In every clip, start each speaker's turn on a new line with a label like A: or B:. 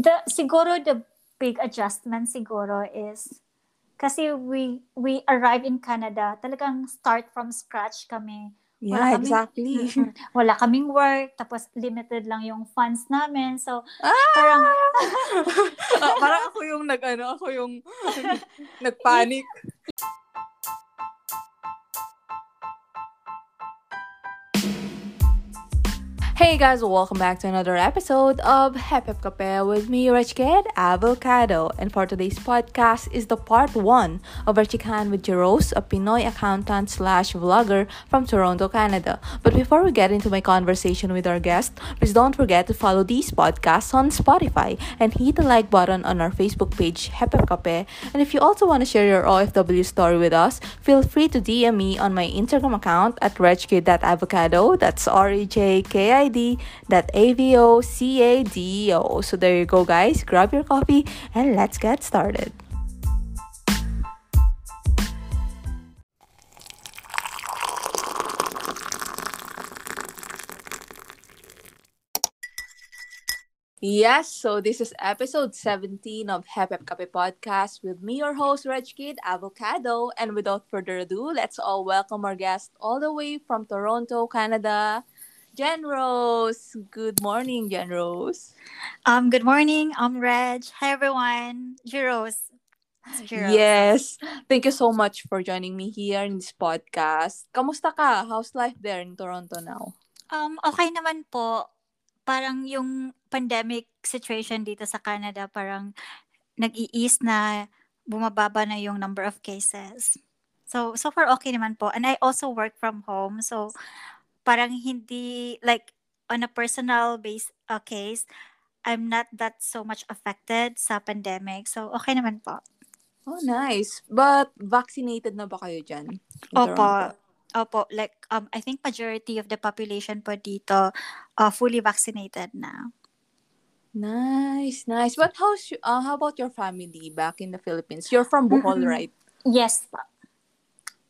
A: the siguro the big adjustment siguro is kasi we we arrived in Canada, talagang start from scratch kami.
B: Yeah, kaming, exactly.
A: Wala kaming work, tapos limited lang yung funds namin. So,
B: ah! parang... uh, parang ako yung nag, ano, ako yung nagpanic. Hey guys, welcome back to another episode of Happy Cafe with me, Rich Avocado. And for today's podcast is the part one of our chicken with Jerose, a Pinoy accountant slash vlogger from Toronto, Canada. But before we get into my conversation with our guest, please don't forget to follow these podcasts on Spotify and hit the like button on our Facebook page, Happy Cafe. And if you also want to share your OFW story with us, feel free to DM me on my Instagram account at rechkid.avocado. That's R E J K I avoCado. So there you go, guys. Grab your coffee and let's get started. Yes, so this is episode 17 of Happy Cafe Podcast with me, your host, Reg Kid Avocado. And without further ado, let's all welcome our guest all the way from Toronto, Canada, Jen Rose. Good morning, Jen Rose.
A: Um, good morning. I'm Reg. Hi, everyone. Rose.
B: Yes. Thank you so much for joining me here in this podcast. Kamusta ka? How's life there in Toronto now?
A: Um, okay naman po. Parang yung pandemic situation dito sa Canada, parang nag-i-ease na bumababa na yung number of cases. So, so far okay naman po. And I also work from home. So, parang hindi like on a personal base uh, case, I'm not that so much affected sa pandemic. So, okay naman po.
B: Oh, nice. But vaccinated na ba kayo dyan?
A: Opo. Opo. Like, um, I think majority of the population po dito uh, fully vaccinated na.
B: Nice, nice. But how's, uh, how about your family back in the Philippines? You're from Bohol, mm-hmm. right?
A: Yes.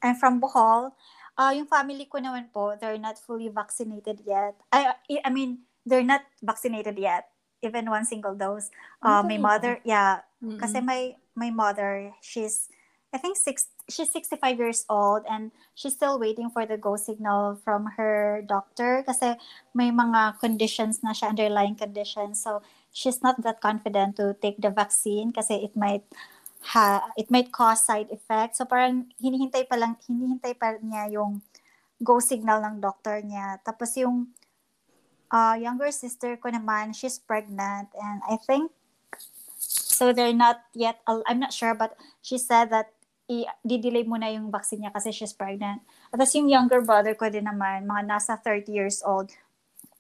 A: I'm from Bohol. Uh, yung family ko naman po, they're not fully vaccinated yet. I, I mean, they're not vaccinated yet. Even one single dose. Uh, my mother, yeah. Mm-hmm. Kasi my, my mother, she's, I think six, she's 65 years old and she's still waiting for the go signal from her doctor kasi may mga conditions na siya, underlying conditions. So, she's not that confident to take the vaccine kasi it might ha, it might cause side effects. So parang hinihintay pa lang, hinihintay pa niya yung go signal ng doctor niya. Tapos yung uh, younger sister ko naman, she's pregnant and I think so they're not yet I'm not sure but she said that i-delay muna yung vaccine niya kasi she's pregnant. At yung younger brother ko din naman, mga nasa 30 years old,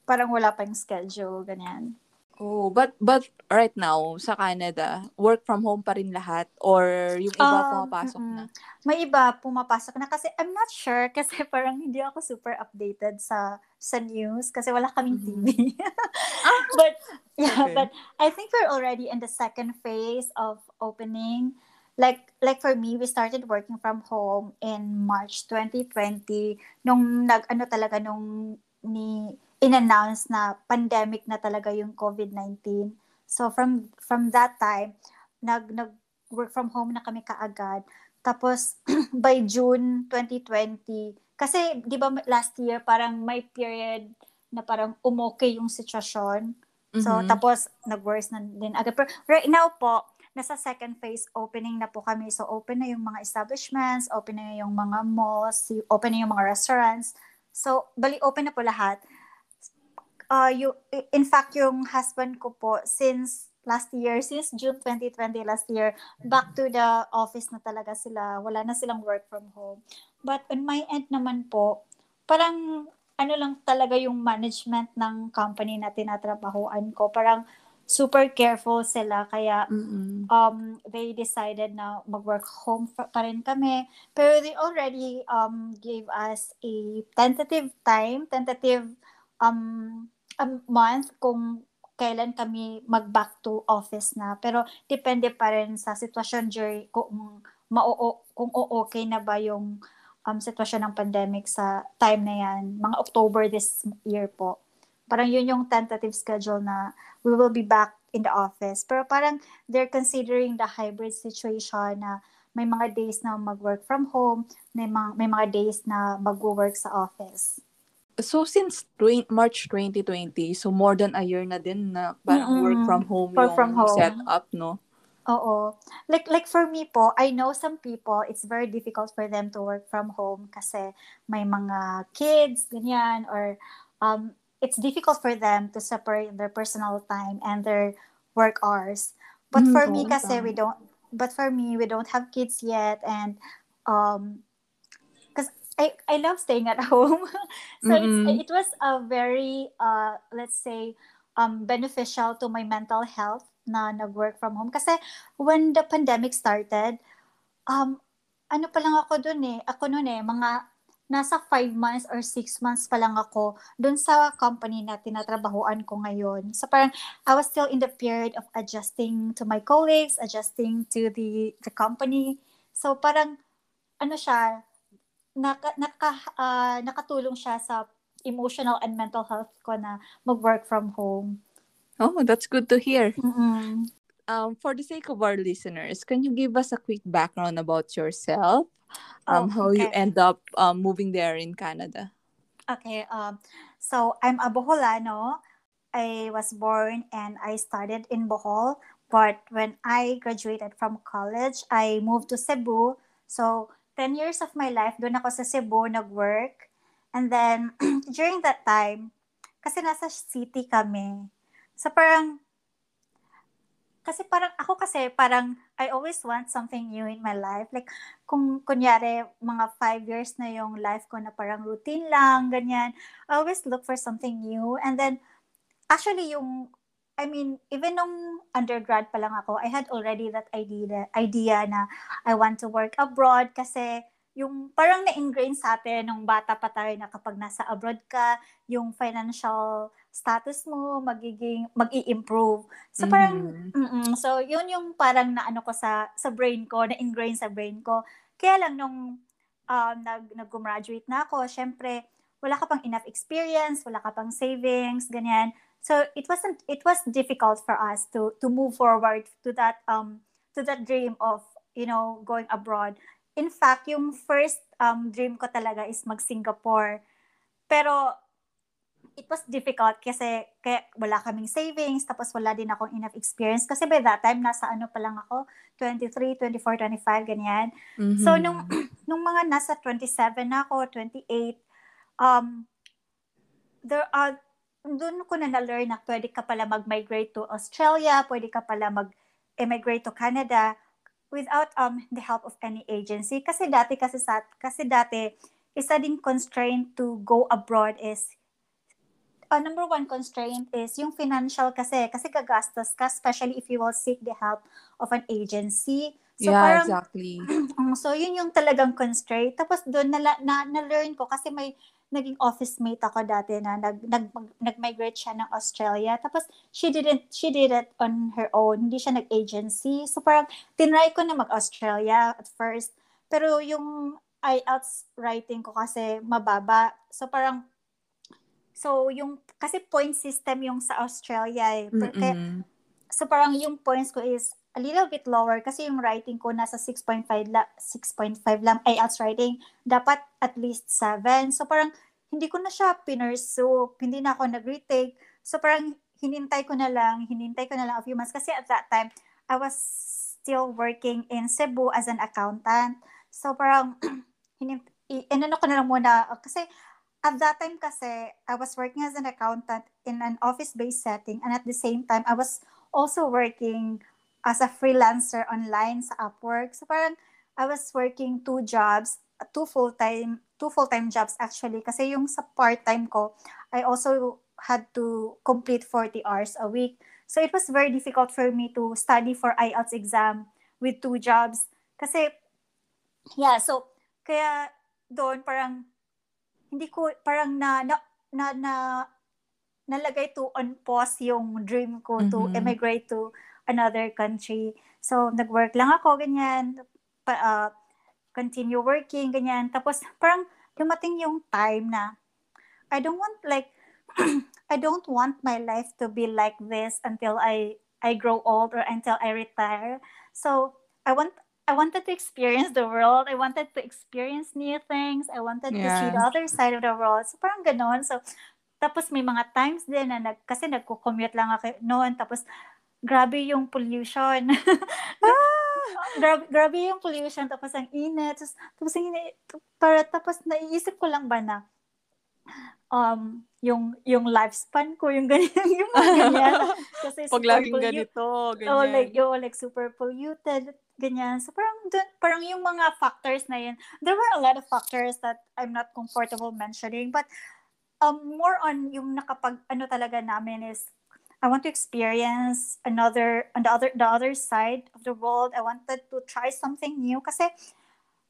A: parang wala pa yung schedule, ganyan.
B: Oh, but but right now sa Canada, work from home pa rin lahat or yung iba um, pumapasok na?
A: May iba pumapasok na kasi I'm not sure kasi parang hindi ako super updated sa sa news kasi wala kaming mm-hmm. TV. ah, but yeah, okay. but I think we're already in the second phase of opening. Like like for me, we started working from home in March 2020 nung nag ano talaga nung ni in-announce na pandemic na talaga yung COVID-19. So from from that time, nag nag work from home na kami kaagad. Tapos by June 2020, kasi 'di ba last year parang may period na parang umokay yung sitwasyon. So mm-hmm. tapos nag-worse na din agad. Pero right now po, nasa second phase opening na po kami. So open na yung mga establishments, open na yung mga malls, open na yung mga restaurants. So bali open na po lahat uh, you, in fact, yung husband ko po, since last year, since June 2020 last year, back to the office na talaga sila. Wala na silang work from home. But on my end naman po, parang ano lang talaga yung management ng company na tinatrabahoan ko. Parang super careful sila kaya um they decided na mag-work home pa rin kami pero they already um gave us a tentative time tentative um a month kung kailan kami mag-back to office na. Pero depende pa rin sa sitwasyon during kung mao kung o-okay na ba yung um, sitwasyon ng pandemic sa time na yan. Mga October this year po. Parang yun yung tentative schedule na we will be back in the office. Pero parang they're considering the hybrid situation na may mga days na mag-work from home, may mga, may mga days na mag-work sa office.
B: So since tw- March 2020, so more than a year na din na parang mm-hmm. work from home work yung from home. setup, no?
A: Oo. Like like for me po, I know some people it's very difficult for them to work from home kasi may mga kids ganyan or um it's difficult for them to separate their personal time and their work hours. But mm, for me kasi we don't but for me we don't have kids yet and um I, I love staying at home. so mm-hmm. it was a very uh let's say um beneficial to my mental health na nag-work from home. Kasi when the pandemic started, um, ano pa lang ako dun eh, ako nun eh, mga nasa 5 months or 6 months pa lang ako dun sa company na tinatrabahoan ko ngayon. So parang I was still in the period of adjusting to my colleagues, adjusting to the the company. So parang ano siya, naka, naka, uh, nakatulong siya sa emotional and mental health ko na mag-work from home.
B: Oh, that's good to hear. Mm-hmm. Um, for the sake of our listeners, can you give us a quick background about yourself? Um, oh, how okay. you end up um, moving there in Canada?
A: Okay. Um, so I'm a Boholano. I was born and I studied in Bohol. But when I graduated from college, I moved to Cebu. So 10 years of my life, doon ako sa Cebu nag-work. And then, during that time, kasi nasa city kami, So parang, kasi parang, ako kasi parang, I always want something new in my life. Like, kung kunyari, mga five years na yung life ko na parang routine lang, ganyan, I always look for something new. And then, actually, yung, I mean, even nung undergrad pa lang ako, I had already that idea, idea na I want to work abroad kasi yung parang na-ingrain sa atin nung bata pa tayo na kapag nasa abroad ka, yung financial status mo magiging mag-i-improve. So parang mm so yun yung parang na ano ko sa sa brain ko, na ingrain sa brain ko. Kaya lang nung um, nag nag-graduate na ako, syempre wala ka pang enough experience, wala ka pang savings, ganyan. So it wasn't it was difficult for us to to move forward to that um to that dream of, you know, going abroad. In fact, yung first um dream ko talaga is mag-Singapore. Pero it was difficult kasi kaya wala kaming savings, tapos wala din akong enough experience. Kasi by that time, nasa ano pa lang ako, 23, 24, 25, ganyan. Mm-hmm. So, nung, nung mga nasa 27 na ako, 28, um, there are, doon ko na na-learn na pwede ka pala mag-migrate to Australia, pwede ka pala mag-emigrate to Canada without um the help of any agency. Kasi dati, kasi sa, kasi dati, isa din constraint to go abroad is uh, number one constraint is yung financial kasi. Kasi gagastos ka, especially if you will seek the help of an agency.
B: So, yeah, parang, exactly.
A: so, yun yung talagang constraint. Tapos doon na, na, na-learn ko kasi may naging office mate ako dati na nag, nag, nag-migrate siya ng Australia. Tapos, she didn't, she did it on her own. Hindi siya nag-agency. So, parang, tinry ko na mag-Australia at first. Pero yung IELTS writing ko kasi mababa. So, parang, So, yung, kasi point system yung sa Australia eh. Kaya, so, parang yung points ko is a little bit lower kasi yung writing ko nasa 6.5 la, 6.5 lang IELTS writing. Dapat at least 7. So, parang hindi ko na siya pinursu. Hindi na ako nag-retake. So, parang hinintay ko na lang, hinintay ko na lang a few months. Kasi at that time, I was still working in Cebu as an accountant. So, parang, hinint, inano ko na lang muna. Kasi, at that time kasi, I was working as an accountant in an office-based setting and at the same time, I was also working as a freelancer online sa Upwork. So parang I was working two jobs, two full-time, two full-time jobs actually kasi yung sa part-time ko, I also had to complete 40 hours a week. So it was very difficult for me to study for IELTS exam with two jobs kasi yeah, so kaya doon parang hindi ko parang na na na, na nalagay to on pause yung dream ko mm-hmm. to emigrate to another country. So nag-work lang ako ganyan, pa, uh, continue working ganyan. Tapos parang dumating yung time na I don't want like I don't want my life to be like this until I I grow old or until I retire. So I want I wanted to experience the world. I wanted to experience new things. I wanted yeah. to see the other side of the world. So parang ganon. So tapos may mga times din na nag, kasi nagko-commute lang ako noon. Tapos grabe yung pollution. ah! grabe, grabe yung pollution. Tapos ang init. Tapos, tapos, ini, para, tapos naiisip ko lang ba na um, yung yung lifespan ko, yung ganyan, yung mga ganyan.
B: Kasi Pag laging pollu- ganito, ganyan.
A: Oh, like, oh, like super polluted, ganyan. So parang, dun, parang yung mga factors na yun, there were a lot of factors that I'm not comfortable mentioning, but um, more on yung nakapag, ano talaga namin is, I want to experience another, on the other, the other side of the world. I wanted to try something new kasi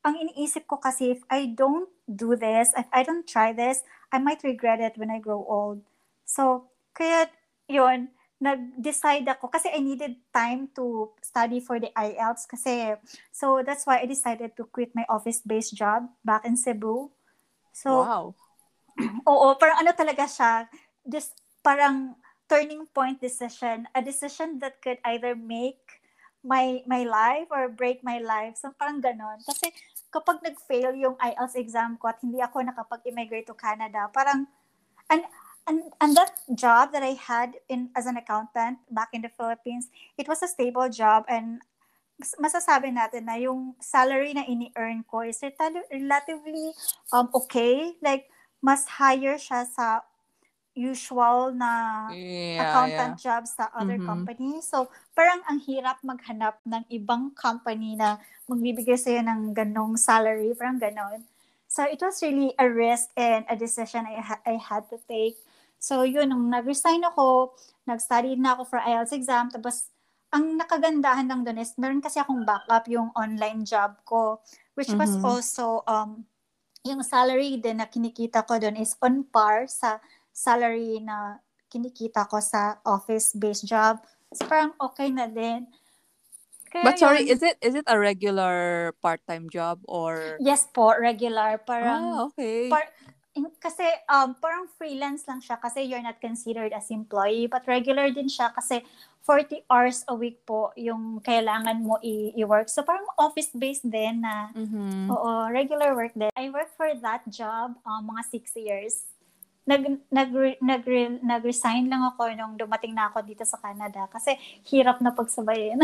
A: ang iniisip ko kasi if I don't do this, if I don't try this, I might regret it when I grow old. So, kaya yun, nag-decide ako kasi I needed time to study for the IELTS kasi so that's why I decided to quit my office-based job back in Cebu. So,
B: wow.
A: oo, parang ano talaga siya, just parang turning point decision, a decision that could either make my my life or break my life. So parang ganon. Kasi kapag nag-fail yung IELTS exam ko at hindi ako nakapag-immigrate to Canada, parang and and and that job that I had in as an accountant back in the Philippines, it was a stable job and masasabi natin na yung salary na ini-earn ko is relatively um okay like mas higher siya sa usual na yeah, accountant yeah. job sa other mm-hmm. companies. So, parang ang hirap maghanap ng ibang company na magbibigay sa'yo ng ganong salary, parang ganon. So, it was really a risk and a decision I, ha- I had to take. So, yun, nung nag-resign ako, nag-study na ako for IELTS exam, tapos ang nakagandahan lang doon is meron kasi akong backup yung online job ko, which mm-hmm. was also, um, yung salary din na kinikita ko doon is on par sa salary na kinikita ko sa office-based job. So parang okay na din.
B: Kaya But sorry, yun, is it is it a regular part-time job or
A: Yes po, regular. Parang
B: ah, okay.
A: Par, kasi um parang freelance lang siya kasi you're not considered as employee but regular din siya kasi 40 hours a week po yung kailangan mo i- i-work. So parang office-based din na mm-hmm. oo, regular work din. I worked for that job um, mga 6 years nag nag nag nag-resign lang ako nung dumating na ako dito sa Canada kasi hirap na pagsabayin.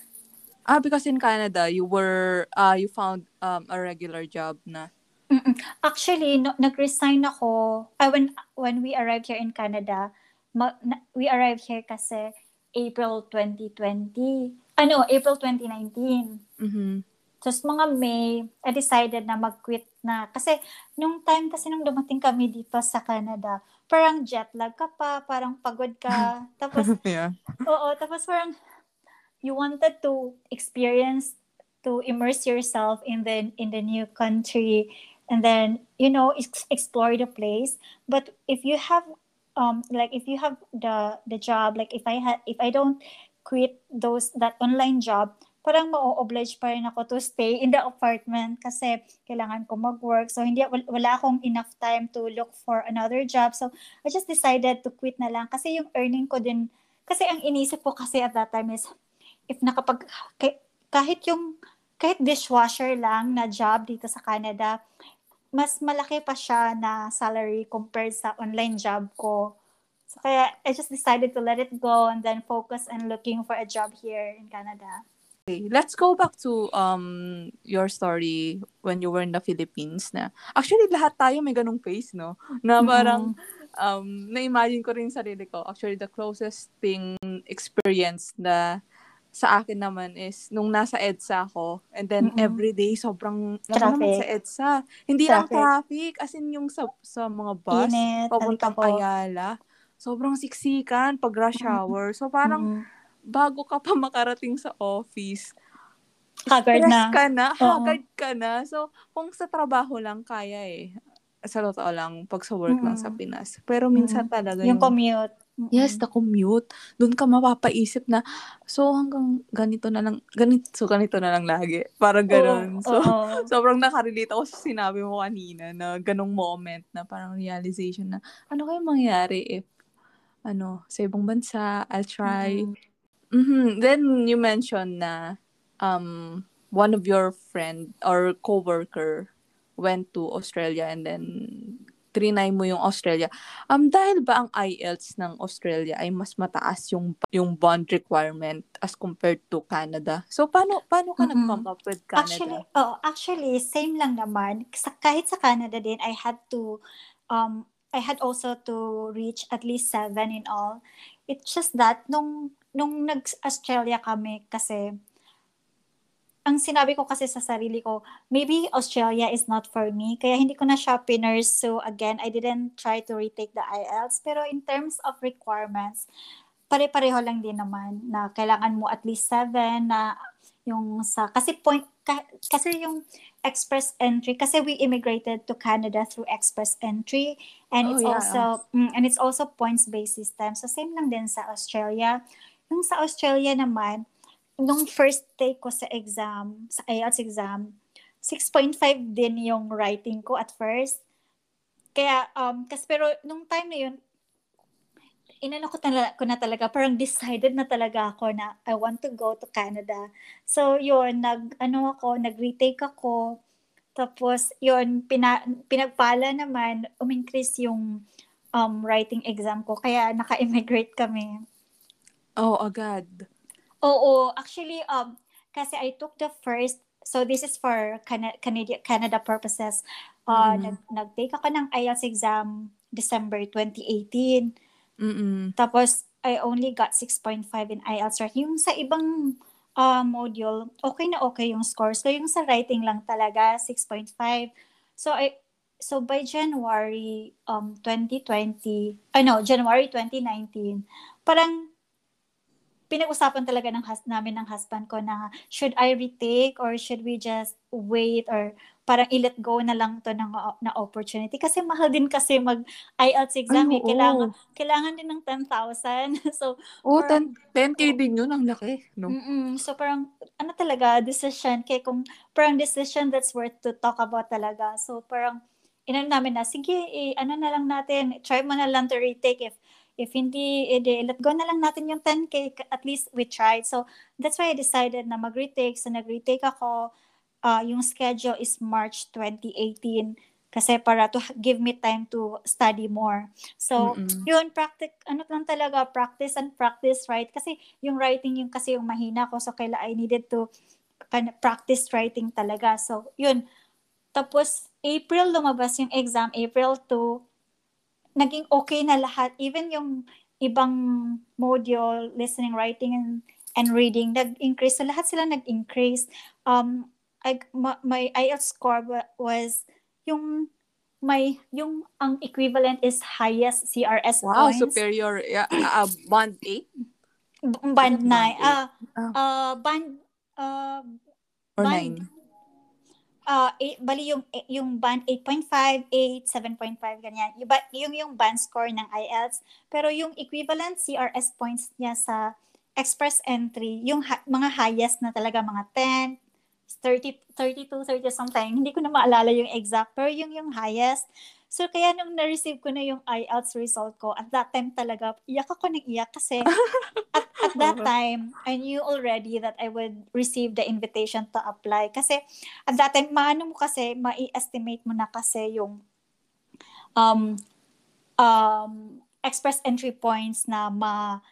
B: ah, because in Canada you were uh you found um a regular job na.
A: Mm-mm. Actually, no, nag-resign ako uh, when when we arrived here in Canada. Ma, na, we arrived here kasi April 2020. Ano, April 2019.
B: Mhm.
A: Tapos mga May, I decided na mag-quit na. Kasi nung time kasi nung dumating kami dito sa Canada, parang jet lag ka pa, parang pagod ka. Tapos,
B: yeah.
A: oo, tapos parang you wanted to experience, to immerse yourself in the, in the new country and then, you know, ex- explore the place. But if you have, um, like if you have the, the job, like if I had, if I don't quit those, that online job, parang ma-oblige pa rin ako to stay in the apartment kasi kailangan ko mag-work. So, hindi, wala akong enough time to look for another job. So, I just decided to quit na lang kasi yung earning ko din, kasi ang inisip ko kasi at that time is, if nakapag, kahit yung, kahit dishwasher lang na job dito sa Canada, mas malaki pa siya na salary compared sa online job ko. So, kaya I just decided to let it go and then focus on looking for a job here in Canada.
B: Okay, let's go back to um your story when you were in the Philippines na. Actually, lahat tayo may ganung face, no? Na parang mm-hmm. um na-imagine ko rin sarili ko. Actually, the closest thing experience na sa akin naman is nung nasa EDSA ako and then mm-hmm. every day sobrang naman sa EDSA. Hindi traffic. lang traffic, as in yung sa, sa mga bus, Init, papuntang Ayala. Sobrang siksikan pag rush hour. So parang mm-hmm bago ka pa makarating sa office,
A: Haggard na.
B: ka na, haggard ka na. So, kung sa trabaho lang, kaya eh. Sa totoo lang, pag sa work lang sa Pinas. Pero minsan mm-hmm. talaga
A: yung... Yung commute.
B: Mm-hmm. Yes, the commute. Doon ka mapapaisip na, so hanggang ganito na lang, ganito, so ganito na lang lagi. Parang ganun. Oh, so, oh. sobrang nakarelate ako sa sinabi mo kanina na ganong moment na parang realization na, ano kaya mangyari if, ano, sa ibang bansa, I'll try, mm-hmm. Then you mentioned na um one of your friend or coworker went to Australia and then trinay mo yung Australia. Um dahil ba ang IELTS ng Australia ay mas mataas yung yung bond requirement as compared to Canada? So paano paano ka mm-hmm. nag-come up with Canada?
A: Actually, oh, actually same lang naman. Sa, kahit sa Canada din I had to um I had also to reach at least seven in all. It's just that nung nung nag-Australia kami kasi ang sinabi ko kasi sa sarili ko, maybe Australia is not for me. Kaya hindi ko na siya pinurse. So again, I didn't try to retake the IELTS. Pero in terms of requirements, pare-pareho lang din naman na kailangan mo at least seven na yung sa kasi point ka, kasi yung express entry kasi we immigrated to Canada through express entry and oh, it's yeah. also mm, and it's also points based system so same lang din sa Australia yung sa Australia naman nung first take ko sa exam, sa IELTS exam, 6.5 din yung writing ko at first. Kaya, um, kasi pero nung time na yun, inano ko, tala, ko na talaga, parang decided na talaga ako na I want to go to Canada. So, yun, nag, ano ako, nag-retake ako. Tapos, yun, pina, pinagpala naman, umincrease yung um, writing exam ko. Kaya, naka-immigrate kami.
B: Oh, agad.
A: Oo, actually, um, kasi I took the first, so this is for Canada, Canada, Canada purposes. Uh, mm-hmm. nag, nag-take ako ng IELTS exam December 2018.
B: Mm-mm.
A: Tapos, I only got 6.5 in IELTS. Right? Yung sa ibang uh, module, okay na okay yung scores ko. Yung sa writing lang talaga, 6.5. So, I, so by January um 2020, I know, January 2019, parang pinag-usapan talaga ng hus- namin ng husband ko na should I retake or should we just wait or parang i-let go na lang to ng na opportunity? Kasi mahal din kasi mag IELTS exam Ay, eh. kailangan oh. kailangan din ng 10,000 so
B: oh parang, 10, 10k din yun ang laki no?
A: Mm so parang ano talaga decision kay kung parang decision that's worth to talk about talaga. So parang inano namin na sige eh, ano na lang natin try mo na lang to retake if if hindi, edi, let go na lang natin yung 10K, at least we tried. So, that's why I decided na mag-retake. So, nag-retake ako. Uh, yung schedule is March 2018 kasi para to give me time to study more. So, Mm-mm. yun, practice, ano lang talaga, practice and practice, right? Kasi yung writing yung kasi yung mahina ko. So, kaila I needed to kind of practice writing talaga. So, yun. Tapos, April lumabas yung exam, April 2 naging okay na lahat. Even yung ibang module, listening, writing, and, and reading, nag-increase. So, lahat sila nag-increase. Um, I, my, my IELTS score was yung may yung ang equivalent is highest CRS
B: wow,
A: points.
B: Wow, superior. Yeah, uh, band 8?
A: Band 9. Uh, uh, band uh,
B: or band, 9?
A: Uh, eight, bali yung yung band 8.5, 8, 7.5 ganyan. Yung, yung yung band score ng IELTS, pero yung equivalent CRS points niya sa express entry, yung ha- mga highest na talaga mga 10, 30, 32, 30 something. Hindi ko na maalala yung exact, pero yung yung highest. So, kaya nung na-receive ko na yung IELTS result ko, at that time talaga, iyak ako ng iyak kasi at, at that time, I knew already that I would receive the invitation to apply. Kasi at that time, maano mo kasi, ma-estimate mo na kasi yung um, um, express entry points na ma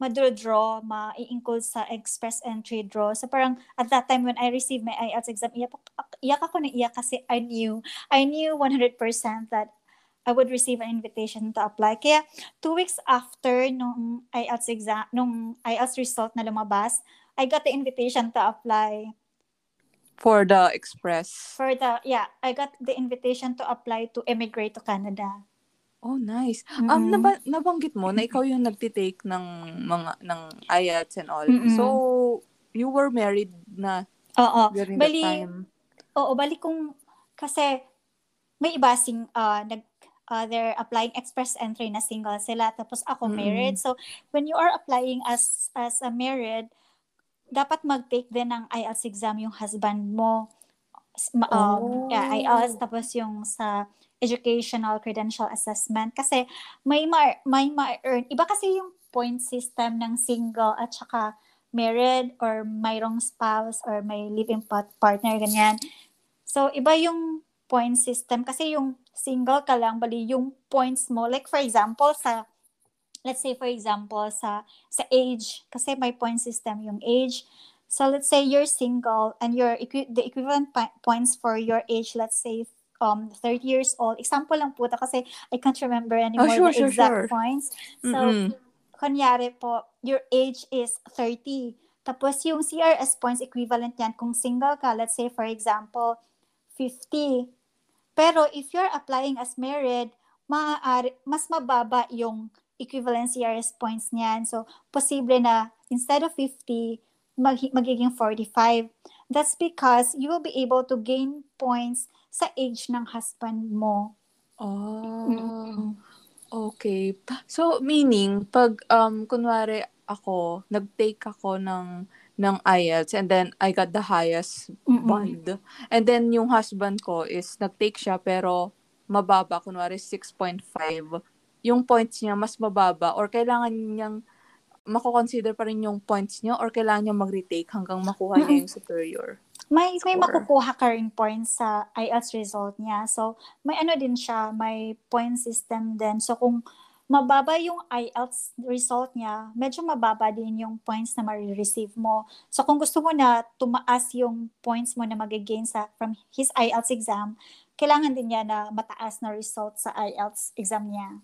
A: ma-draw, ma-i-include sa express entry draw. So parang at that time when I received my IELTS exam, iyak, iyak ako na iyak kasi I knew, I knew 100% that I would receive an invitation to apply. Kaya two weeks after nung IELTS exam, nung IELTS result na lumabas, I got the invitation to apply.
B: For the express?
A: For the, yeah, I got the invitation to apply to emigrate to Canada.
B: Oh, nice. Um, mm-hmm. Um, naba- nabanggit mo na ikaw yung nagtitake ng mga ng IELTS and all. Mm-hmm. So, you were married na
A: Oo. during bali, that time. Oo, bali kung kasi may iba sing uh, nag uh, they're applying express entry na single sila tapos ako mm-hmm. married. So, when you are applying as as a married, dapat mag-take din ng IELTS exam yung husband mo. Um, oh. yeah, IELTS tapos yung sa educational credential assessment kasi may ma- may ma-earn iba kasi yung point system ng single at saka married or mayroong spouse or may living partner, ganyan. So, iba yung point system kasi yung single ka lang, bali yung points mo, like for example, sa, let's say for example, sa, sa age, kasi may point system yung age. So, let's say you're single and your the equivalent points for your age, let's say um 30 years old. Example lang po kasi I can't remember anymore oh, sure, the sure, exact sure. points. So, mm-hmm. kunyari po, your age is 30. Tapos yung CRS points equivalent yan kung single ka, let's say for example, 50. Pero if you're applying as married, maaari, mas mababa yung equivalent CRS points niyan. So, posible na instead of 50, mag, magiging 45. That's because you will be able to gain points sa age ng husband mo.
B: Oh. Mm-hmm. Okay. So, meaning, pag, um, kunwari, ako, nag-take ako ng ng IELTS and then I got the highest Mm-mm. bond. And then yung husband ko is nag-take siya pero mababa, kunwari 6.5. Yung points niya mas mababa or kailangan niyang mako-consider pa rin yung points niya or kailangan niya mag-retake hanggang makuha niya yung superior?
A: May may makukuha ka rin points sa IELTS result niya. So, may ano din siya, may point system din. So, kung mababa yung IELTS result niya, medyo mababa din yung points na ma-receive mo. So kung gusto mo na tumaas yung points mo na mag-gain sa from his IELTS exam, kailangan din niya na mataas na result sa IELTS exam niya.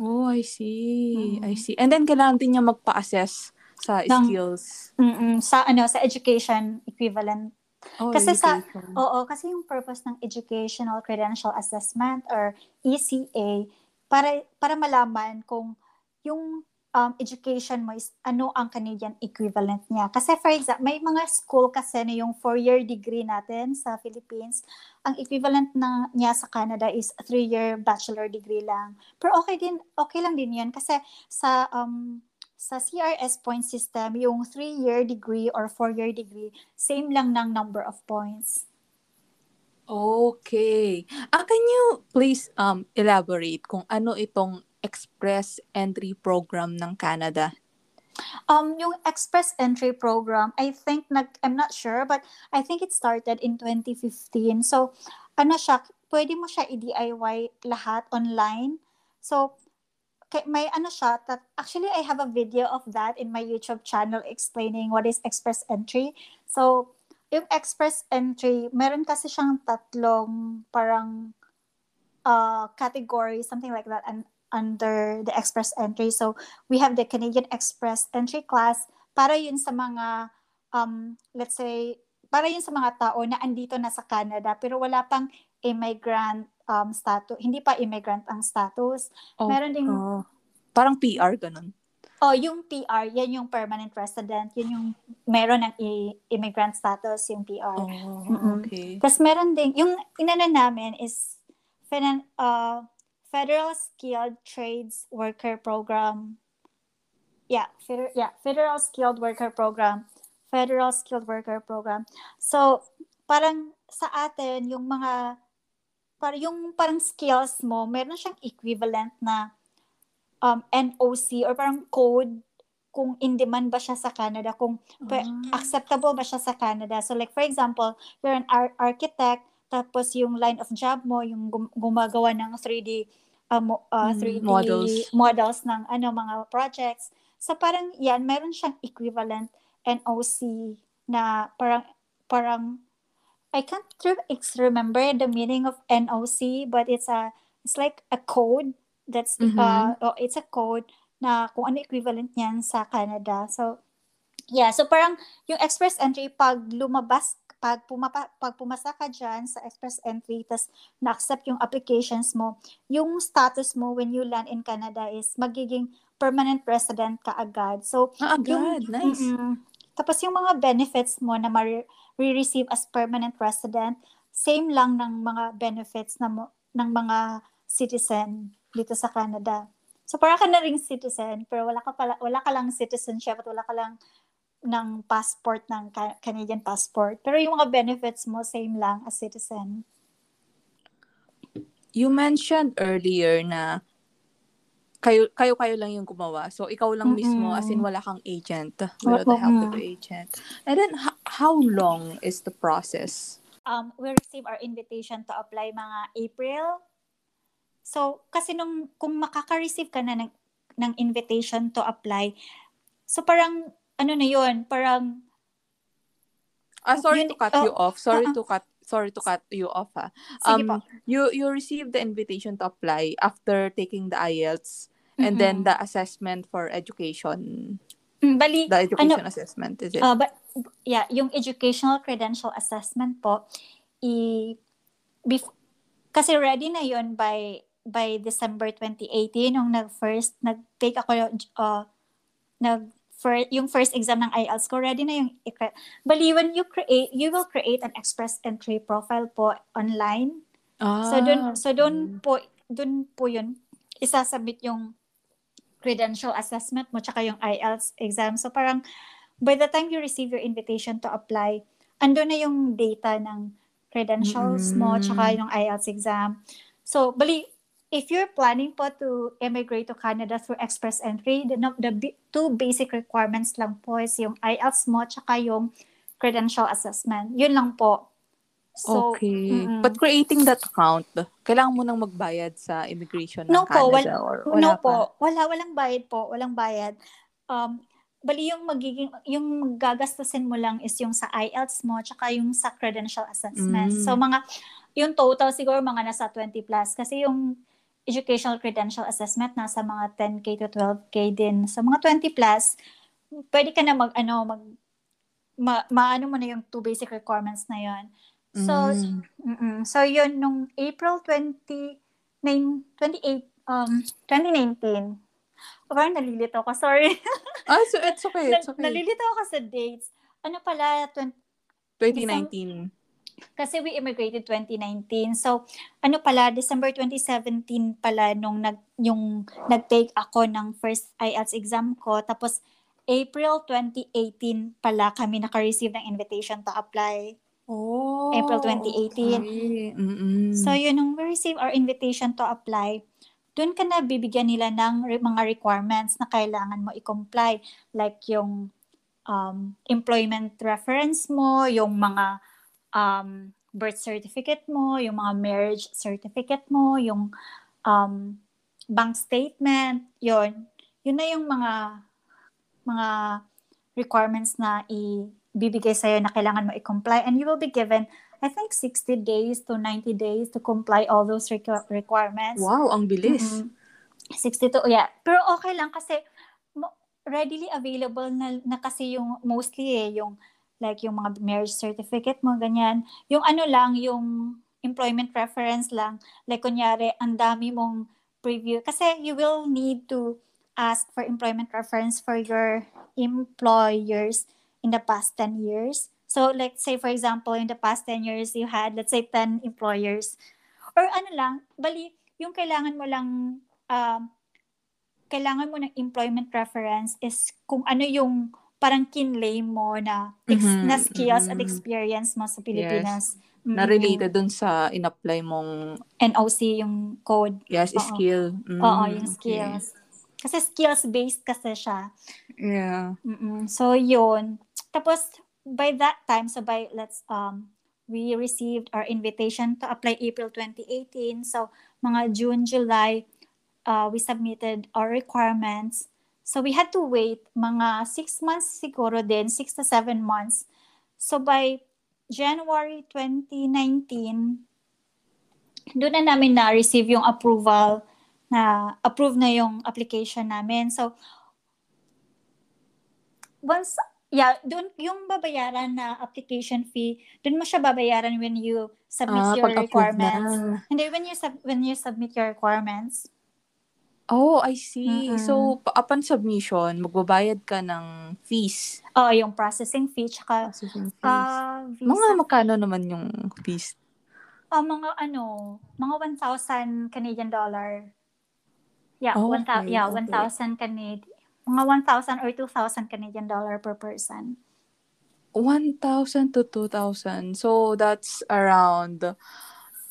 B: Oh, I see. Mm-hmm. I see. And then kailangan din niya magpa-assess sa Ng, skills.
A: Mm-mm, sa ano, sa education equivalent Oh, kasi education. sa oo kasi yung purpose ng educational credential assessment or ECA para para malaman kung yung um, education mo is ano ang Canadian equivalent niya. Kasi for example, may mga school kasi na yung four-year degree natin sa Philippines, ang equivalent na niya sa Canada is three-year bachelor degree lang. Pero okay din, okay lang din 'yan kasi sa um, sa CRS point system, yung three-year degree or four-year degree, same lang ng number of points.
B: Okay. Ah, can you please um elaborate kung ano itong Express Entry Program ng Canada?
A: Um, yung Express Entry Program, I think, nag, I'm not sure, but I think it started in 2015. So, ano siya, pwede mo siya i-DIY lahat online. So, may ano siya, that, actually, I have a video of that in my YouTube channel explaining what is Express Entry. So, yung express entry, meron kasi siyang tatlong parang uh, category, something like that, and under the express entry. So, we have the Canadian Express entry class para yun sa mga, um, let's say, para yun sa mga tao na andito na sa Canada pero wala pang immigrant um, status. Hindi pa immigrant ang status. Oh, Meron ding...
B: Oh. Parang PR, ganun.
A: Oh, yung PR, yan yung permanent resident. Yun yung meron ng immigrant status, yung PR.
B: Oh, okay.
A: Tapos meron din, yung inana namin is finan, uh, Federal Skilled Trades Worker Program. Yeah, feder, yeah, Federal Skilled Worker Program. Federal Skilled Worker Program. So, parang sa atin, yung mga, para yung parang skills mo, meron siyang equivalent na um, NOC or parang code kung in demand ba siya sa Canada, kung uh acceptable ba siya sa Canada. So like for example, you're an ar- architect, tapos yung line of job mo, yung gum- gumagawa ng 3D uh, mo, uh, 3D models. models ng ano mga projects. So parang yan, meron siyang equivalent NOC na parang parang I can't remember the meaning of NOC, but it's a it's like a code That's mm-hmm. uh oh, it's a code na kung ano equivalent niyan sa Canada. So yeah, so parang yung express entry pag lumabas pag pumapa, pag pumasa ka diyan sa express entry tas na-accept yung applications mo, yung status mo when you land in Canada is magiging permanent resident ka agad. So
B: ah, agad, yung, nice. Mm-mm.
A: Tapos yung mga benefits mo na ma-receive as permanent resident, same lang ng mga benefits na mo, ng mga citizen dito sa Canada. So para ka na ring citizen, pero wala ka pala, wala ka lang citizenship at wala ka lang ng passport ng Canadian passport. Pero yung mga benefits mo same lang as citizen.
B: You mentioned earlier na kayo kayo kayo lang yung gumawa. So ikaw lang mm-hmm. mismo as in wala kang agent. Wala the help of agent. And then h- how long is the process?
A: Um we receive our invitation to apply mga April. So kasi nung kung makaka-receive ka na ng ng invitation to apply, so parang ano na 'yon, parang
B: Ah, sorry yun, to cut oh, you off. Sorry uh-uh. to cut sorry to cut you off ha. Um, po. you you received the invitation to apply after taking the IELTS mm-hmm. and then the assessment for education.
A: Mm, bali,
B: the education ano, assessment is it?
A: Uh, but yeah, yung educational credential assessment po i bef- kasi ready na yon by by December 2018 nung nag first nag-take ako uh, nag for yung first exam ng IELTS ko, ready na yung Bali, when you create, you will create an express entry profile po online. Ah, so dun, so dun po, dun po yun, isasabit yung credential assessment mo tsaka yung IELTS exam. So parang by the time you receive your invitation to apply, ando na yung data ng credentials mm-hmm. mo tsaka yung IELTS exam. So bali, if you're planning po to immigrate to Canada through express entry, the, the two basic requirements lang po is yung IELTS mo tsaka yung credential assessment. Yun lang po.
B: So, okay. Mm-mm. But creating that account, kailangan mo nang magbayad sa immigration ng no Canada? Po, wal- or wala no pa?
A: po. Wala, walang bayad po. Walang bayad. Um, bali yung magiging, yung gagastusin mo lang is yung sa IELTS mo tsaka yung sa credential assessment. Mm. So, mga, yung total siguro mga nasa 20 plus. Kasi yung educational credential assessment nasa mga 10k to 12k din. Sa mga 20 plus, pwede ka na mag ano mag ma, maano mo na yung two basic requirements na yon. So mm. so yun nung April 29 28 um 2019. Oh, parang nalilito ako, sorry.
B: ah, so it's okay, it's okay.
A: nalilito ako sa dates. Ano pala, 20,
B: 2019.
A: Kasi we immigrated 2019. So, ano pala, December 2017 pala nung nag, yung nag-take ako ng first IELTS exam ko. Tapos, April 2018 pala kami naka-receive ng invitation to apply.
B: Oh,
A: April 2018. Okay. So, yun, nung we receive our invitation to apply, doon ka na bibigyan nila ng re- mga requirements na kailangan mo i-comply. Like yung um, employment reference mo, yung mga um, birth certificate mo, yung mga marriage certificate mo, yung um, bank statement, yon Yun na yung mga mga requirements na ibibigay sa'yo na kailangan mo i-comply and you will be given I think 60 days to 90 days to comply all those requ- requirements.
B: Wow, ang bilis. Mm-hmm.
A: 60 to, yeah. Pero okay lang kasi readily available na, na kasi yung mostly eh, yung like yung mga marriage certificate mo, ganyan. Yung ano lang, yung employment reference lang. Like kunyari, ang dami mong preview. Kasi you will need to ask for employment reference for your employers in the past 10 years. So let's say for example, in the past 10 years, you had, let's say 10 employers. Or ano lang, bali, yung kailangan mo lang, um, kailangan mo ng employment reference is kung ano yung parang kinlay mo na ex- mm-hmm, na skills mm-hmm. at experience mo sa Pilipinas. Yes.
B: Mm-hmm. Na related dun sa in-apply mong
A: NOC yung code.
B: Yes, Oo. skill.
A: Mm, Oo, yung skills. Okay. Kasi skills-based kasi siya.
B: Yeah.
A: Mm-mm. So, yun. Tapos, by that time, so by, let's, um, we received our invitation to apply April 2018. So, mga June, July, uh, we submitted our requirements. So we had to wait mga 6 months siguro din, 6 to 7 months. So by January 2019, doon na namin na-receive yung approval na approve na yung application namin. So once yeah, doon yung babayaran na application fee, doon mo siya babayaran when you submit ah, your requirements. Na. Hindi when you sub- when you submit your requirements.
B: Oh, I see. Mm-mm. So, upon submission, magbabayad ka ng fees.
A: Oo, yung processing fee, tsaka
B: processing fees. Uh, visa. Mga magkano naman yung fees?
A: Uh, mga ano, mga 1,000 Canadian dollar. Yeah, oh, 1,000 okay, yeah, okay. 1,000 Canadian. Mga 1,000 or 2,000 Canadian dollar per person.
B: 1,000 to 2,000. So, that's around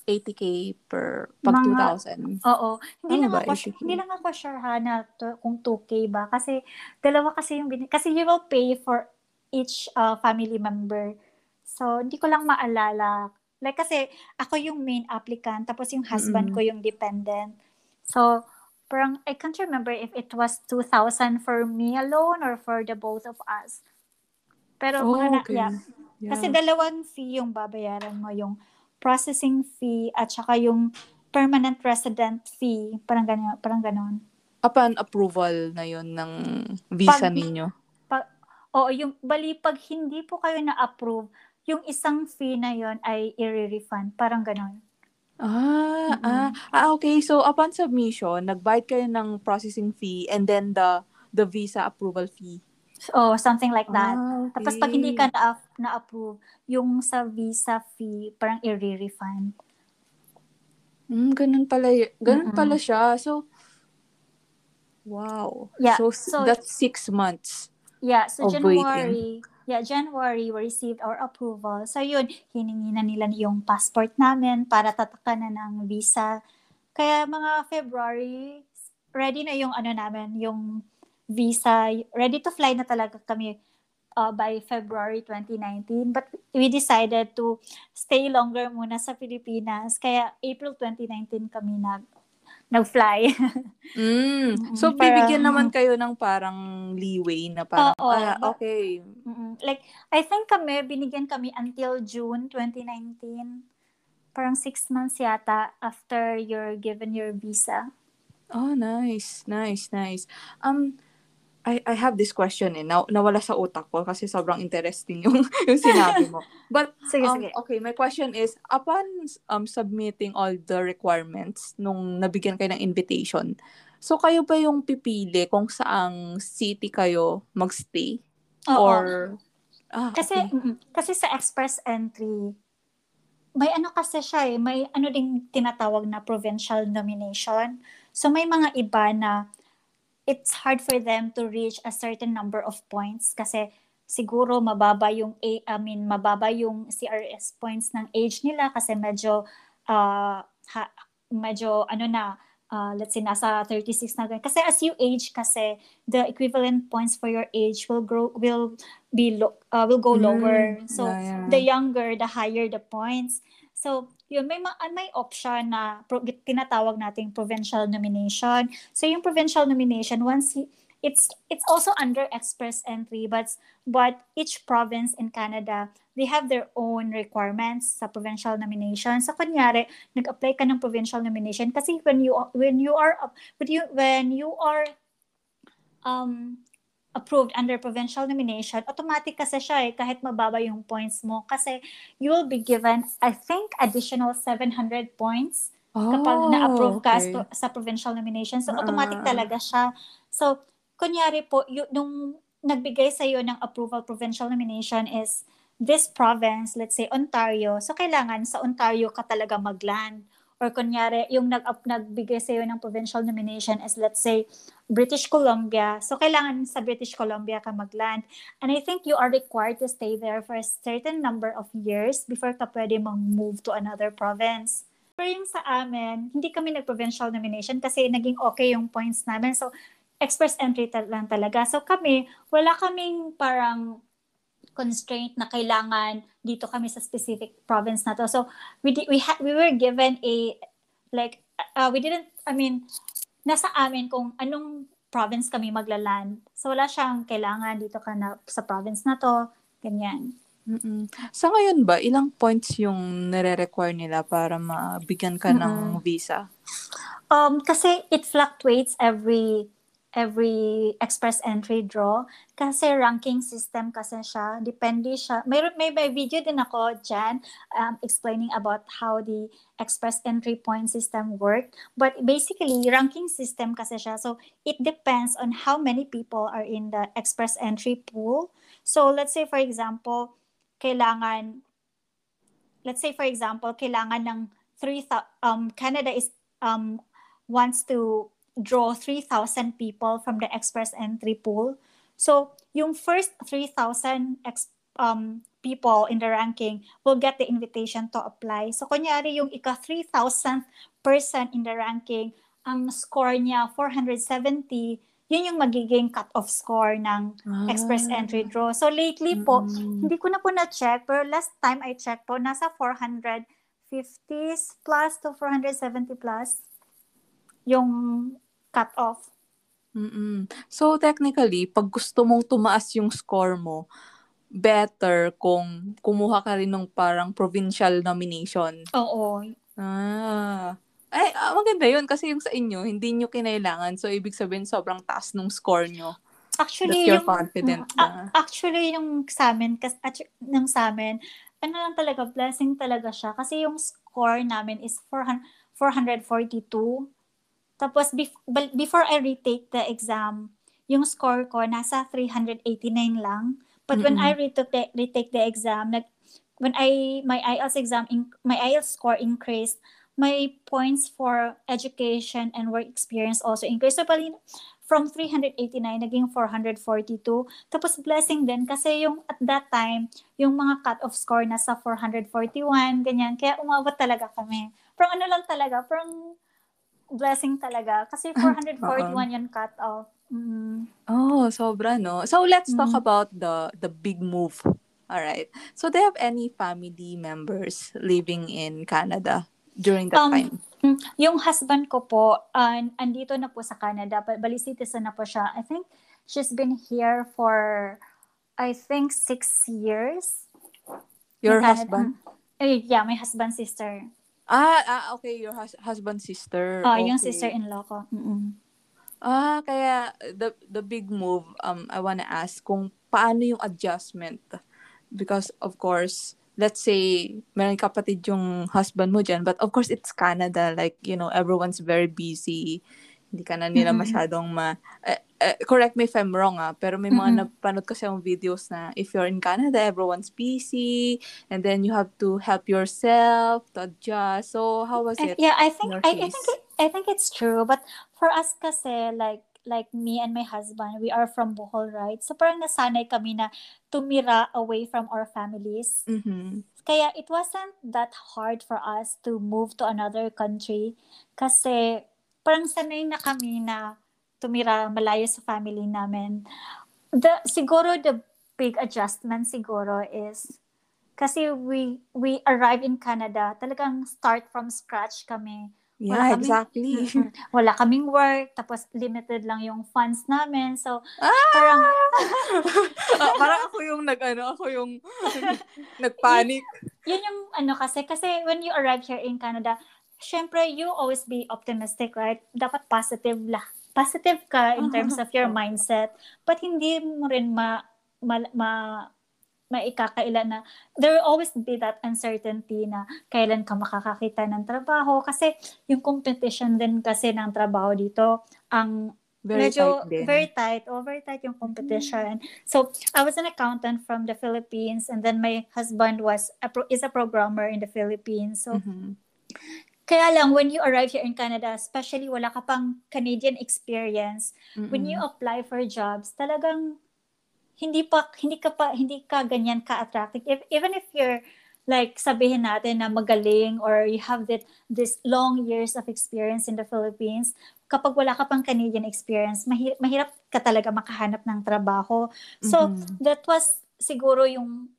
B: 80k per pag mga, 2,000.
A: Oo. Hindi ano lang ba, ako 80K? hindi lang ako sure ha na to, kung 2k ba kasi dalawa kasi yung kasi you will pay for each uh, family member. So hindi ko lang maalala. Like kasi ako yung main applicant tapos yung husband mm-hmm. ko yung dependent. So parang I can't remember if it was 2,000 for me alone or for the both of us. Pero oh, mga okay. na, yeah. yeah. Kasi dalawang fee yung babayaran mo, yung processing fee at saka yung permanent resident fee, parang ganun, parang ganun.
B: Upon approval na yon ng visa pag, ninyo?
A: Pag, oo, yung, bali, pag hindi po kayo na-approve, yung isang fee na yon ay i-refund. Parang ganun.
B: Ah, mm-hmm. ah, ah, okay. So, upon submission, nag-bayad kayo ng processing fee and then the the visa approval fee.
A: Oh, something like that. Ah, okay. Tapos pag hindi ka na, na-approve, yung sa visa fee, parang i-refund.
B: Mm, ganun pala, ganun mm-hmm. pala siya. So, wow.
A: Yeah.
B: So, so that's six months.
A: Yeah. So, January, waiting. yeah, January, we received our approval. So, yun, hiningi na nila yung passport namin para tatakan na ng visa. Kaya mga February, ready na yung ano namin, yung visa, ready to fly na talaga kami uh, by February 2019. But we decided to stay longer muna sa Pilipinas. Kaya April 2019 kami nag nag-fly.
B: mm. So, bibigyan naman kayo ng parang leeway na parang, oh, ah, okay.
A: Like, I think kami, binigyan kami until June 2019. Parang six months yata after you're given your visa.
B: Oh, nice. Nice, nice. Um, I, I have this question eh, na, nawala sa utak ko kasi sobrang interesting yung, yung sinabi mo. But, sige, um, sige. okay, my question is, upon um, submitting all the requirements nung nabigyan kayo ng invitation, so kayo ba yung pipili kung saang city kayo magstay? Oo. Or,
A: ah, kasi, okay. kasi sa express entry, may ano kasi siya eh, may ano ding tinatawag na provincial nomination. So may mga iba na it's hard for them to reach a certain number of points kasi siguro mababa yung I mean mababa yung CRS points ng age nila kasi medyo uh, ha, medyo ano na uh, let's say nasa 36 na ganyan. Kasi as you age kasi the equivalent points for your age will grow will be lo- uh, will go mm, lower. So yeah, yeah. the younger the higher the points. So yun, may, ma- may option na pro- tinatawag nating provincial nomination. So yung provincial nomination, once he, it's it's also under express entry but but each province in Canada they have their own requirements sa provincial nomination so kunyari nag-apply ka ng provincial nomination kasi when you when you are when you when you are um approved under provincial nomination, automatic kasi siya eh, kahit mababa yung points mo. Kasi you will be given, I think, additional 700 points oh, kapag na-approve ka okay. sa provincial nomination. So, automatic uh, talaga siya. So, kunyari po, yung, nung nagbigay sa iyo ng approval provincial nomination is this province, let's say Ontario. So, kailangan sa Ontario ka talaga mag-land or kunyari, yung nag nagbigay sa iyo ng provincial nomination is let's say British Columbia. So kailangan sa British Columbia ka magland. And I think you are required to stay there for a certain number of years before ka pwede mag-move to another province. Pero yung sa amin, hindi kami nag-provincial nomination kasi naging okay yung points namin. So express entry lang talaga. So kami, wala kaming parang constraint na kailangan dito kami sa specific province na to. So we di- we ha- we were given a like uh, we didn't I mean nasa amin kung anong province kami maglaland. So wala siyang kailangan dito ka na sa province na to, ganyan.
B: Mm-mm. Sa ngayon ba, ilang points yung nire-require nila para mabigyan ka Mm-mm. ng visa?
A: Um, kasi it fluctuates every every express entry draw. Kasi ranking system kasi siya depende siya. May may, may video din ako diyan um, explaining about how the express entry point system work. But basically ranking system kasi siya. So it depends on how many people are in the express entry pool. So let's say for example kailangan let's say for example kailangan ng 3 um Canada is um wants to draw 3,000 people from the express entry pool. So, yung first 3,000 ex- um, people in the ranking will get the invitation to apply. So, kunyari yung ika 3,000th person in the ranking, ang score niya 470, yun yung magiging cut-off score ng ah. express entry draw. So, lately po, mm-hmm. hindi ko na po na-check, pero last time I checked po, nasa 450s plus to 470 plus yung cut-off.
B: Mm-mm. So, technically, pag gusto mong tumaas yung score mo, better kung kumuha ka rin ng parang provincial nomination.
A: Oo.
B: Ah. Ay, ah, maganda yun kasi yung sa inyo, hindi nyo kinailangan. So, ibig sabihin, sobrang taas nung score nyo.
A: Actually,
B: That you're
A: yung,
B: confident
A: na. Actually, yung sa amin, kas, yung sa amin, ano lang talaga, blessing talaga siya. Kasi yung score namin is 400, 442. Tapos, bef- before I retake the exam, yung score ko nasa 389 lang. But mm-hmm. when I retook the, retake the exam, like when I my IELTS exam in, my IELTS score increased, my points for education and work experience also increased. So pali, from 389 naging 442. Tapos blessing din kasi yung at that time, yung mga cut-off score nasa 441, ganyan. Kaya umabot talaga kami. Pero ano lang talaga, parang blessing talaga. Kasi 441 yung cut-off.
B: Mm. Oh, sobra, no? So, let's talk mm. about the the big move. All right. So, do you have any family members living in Canada during that um, time?
A: Mm, yung husband ko po, uh, andito na po sa Canada. Bali citizen na po siya. I think she's been here for, I think, six years.
B: Your husband?
A: Uh, yeah, my husband sister.
B: Ah, ah okay. Your hus- husband sister.
A: Oh,
B: okay.
A: yung sister-in-law ko. Mm-mm.
B: Ah, kaya the the big move um I want to ask kung paano yung adjustment because of course let's say may kapatid yung husband mo diyan but of course it's Canada like you know everyone's very busy hindi ka na nila masyadong ma uh, uh, correct me if I'm wrong ah pero may mga mm-hmm. napanood kasi yung videos na if you're in Canada everyone's busy and then you have to help yourself to adjust so how was it
A: yeah I think I, I think it, I think it's true but for us kasi, like, like me and my husband, we are from Bohol, right? So parang nasanay kami na tumira away from our families.
B: Mm-hmm.
A: Kaya it wasn't that hard for us to move to another country kasi parang sanay na kami na tumira malayo sa family namin. The, siguro the big adjustment siguro is kasi we we arrived in Canada, talagang start from scratch kami
B: Yeah, wala kaming, exactly.
A: Wala kaming work, tapos limited lang yung funds namin. So,
B: ah! parang... uh, parang ako yung nag, ano, ako yung nagpanic.
A: yun yung ano kasi, kasi when you arrive here in Canada, syempre, you always be optimistic, right? Dapat positive lah. Positive ka in terms of your mindset. But hindi mo rin ma, ma, ma maikakaila na there will always be that uncertainty na kailan ka makakakita ng trabaho kasi yung competition din kasi ng trabaho dito ang very medyo tight din. very tight oh very tight yung competition mm-hmm. so I was an accountant from the Philippines and then my husband was a pro- is a programmer in the Philippines so mm-hmm. Kaya lang, when you arrive here in Canada, especially wala ka pang Canadian experience, mm-hmm. when you apply for jobs, talagang hindi pa hindi ka pa hindi ka ganyan ka attractive if, even if you're like sabihin natin na magaling or you have that this long years of experience in the Philippines kapag wala ka pang Canadian experience mahirap, mahirap ka talaga makahanap ng trabaho so mm-hmm. that was siguro yung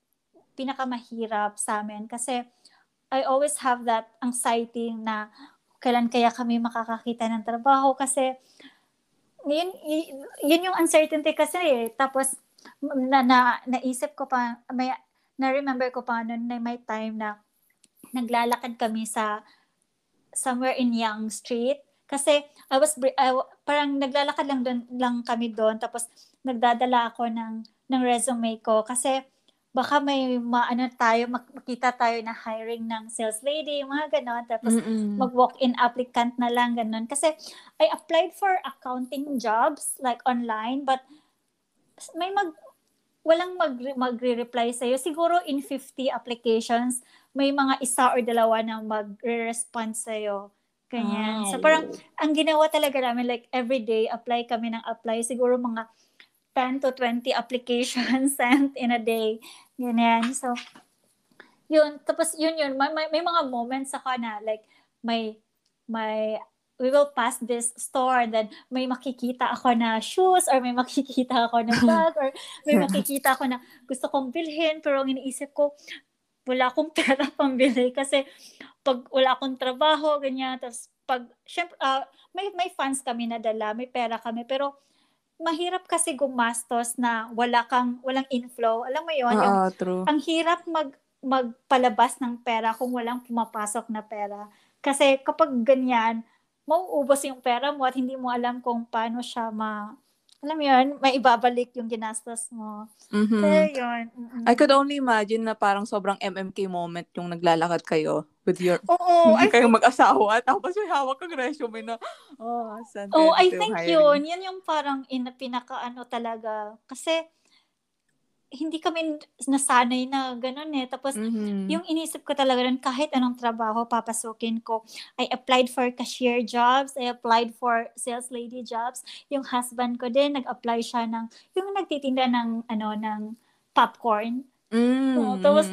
A: pinakamahirap sa amin kasi I always have that anxiety na kailan kaya kami makakakita ng trabaho kasi yun, yun yung uncertainty kasi eh. Tapos, na, na naisip ko pa may na-remember ko pa noon na may time na naglalakad kami sa somewhere in Young Street. Kasi I was I, parang naglalakad lang doon lang kami doon tapos nagdadala ako ng ng resume ko. Kasi baka may maano tayo makita tayo na hiring ng sales lady mga ganon tapos Mm-mm. mag walk-in applicant na lang ganon kasi I applied for accounting jobs like online but may mag walang mag magre-reply sa iyo. Siguro in 50 applications, may mga isa or dalawa na magre-respond sa iyo. Ganyan. Ay. So parang ang ginawa talaga namin like every day apply kami ng apply siguro mga 10 to 20 applications sent in a day Ganyan. So, yun. Tapos, yun yun. May, may, may mga moments ako na, like, may, may, we will pass this store and then may makikita ako na shoes or may makikita ako na bag or may makikita ako na gusto kong bilhin pero ang iniisip ko, wala akong pera pambili kasi pag wala akong trabaho, ganyan, tapos pag, syempre, uh, may, may funds kami na dala, may pera kami, pero mahirap kasi gumastos na wala kang, walang inflow. Alam mo yon
B: uh,
A: yung,
B: true.
A: ang hirap mag, magpalabas ng pera kung walang pumapasok na pera. Kasi kapag ganyan, mauubos yung pera mo at hindi mo alam kung paano siya ma, alam mo yun, may ibabalik yung ginastos mo.
B: Mm-hmm.
A: Kaya yun. Mm-hmm.
B: I could only imagine na parang sobrang MMK moment yung naglalakad kayo with your,
A: Oo,
B: I kayong mag-asawa, tapos may hawak kang resume na, oh,
A: Oh, I think hiring. yun, yun yung parang in, pinaka ano talaga. Kasi, hindi kami nasanay na ganun eh. Tapos,
B: mm-hmm.
A: yung inisip ko talaga rin, kahit anong trabaho papasukin ko, I applied for cashier jobs, I applied for sales lady jobs. Yung husband ko din, nag-apply siya ng, yung nagtitinda ng, ano, ng popcorn.
B: Mm-hmm.
A: So, tapos,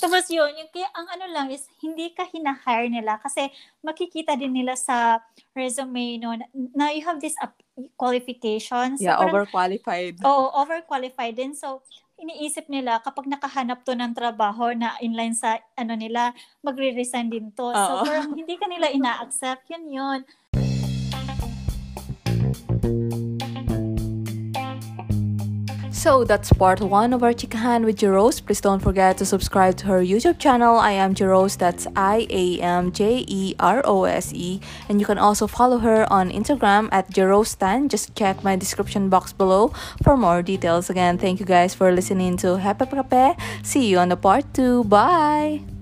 A: tapos yun, yung, kaya ang ano lang is, hindi ka hinahire nila kasi makikita din nila sa resume no, na you have this qualifications.
B: So, yeah, parang, overqualified.
A: Oo, oh, overqualified din. So, iniisip nila kapag nakahanap to ng trabaho na inline sa ano nila, magre-resign din to. Uh-oh. So parang hindi ka nila ina-accept, yun yun.
B: So that's part one of our Chikahan with Jerose. Please don't forget to subscribe to her YouTube channel. I am Jerose, that's I A M J E R O S E. And you can also follow her on Instagram at Jerostan. Just check my description box below for more details. Again, thank you guys for listening to Happy Kape. See you on the part two. Bye!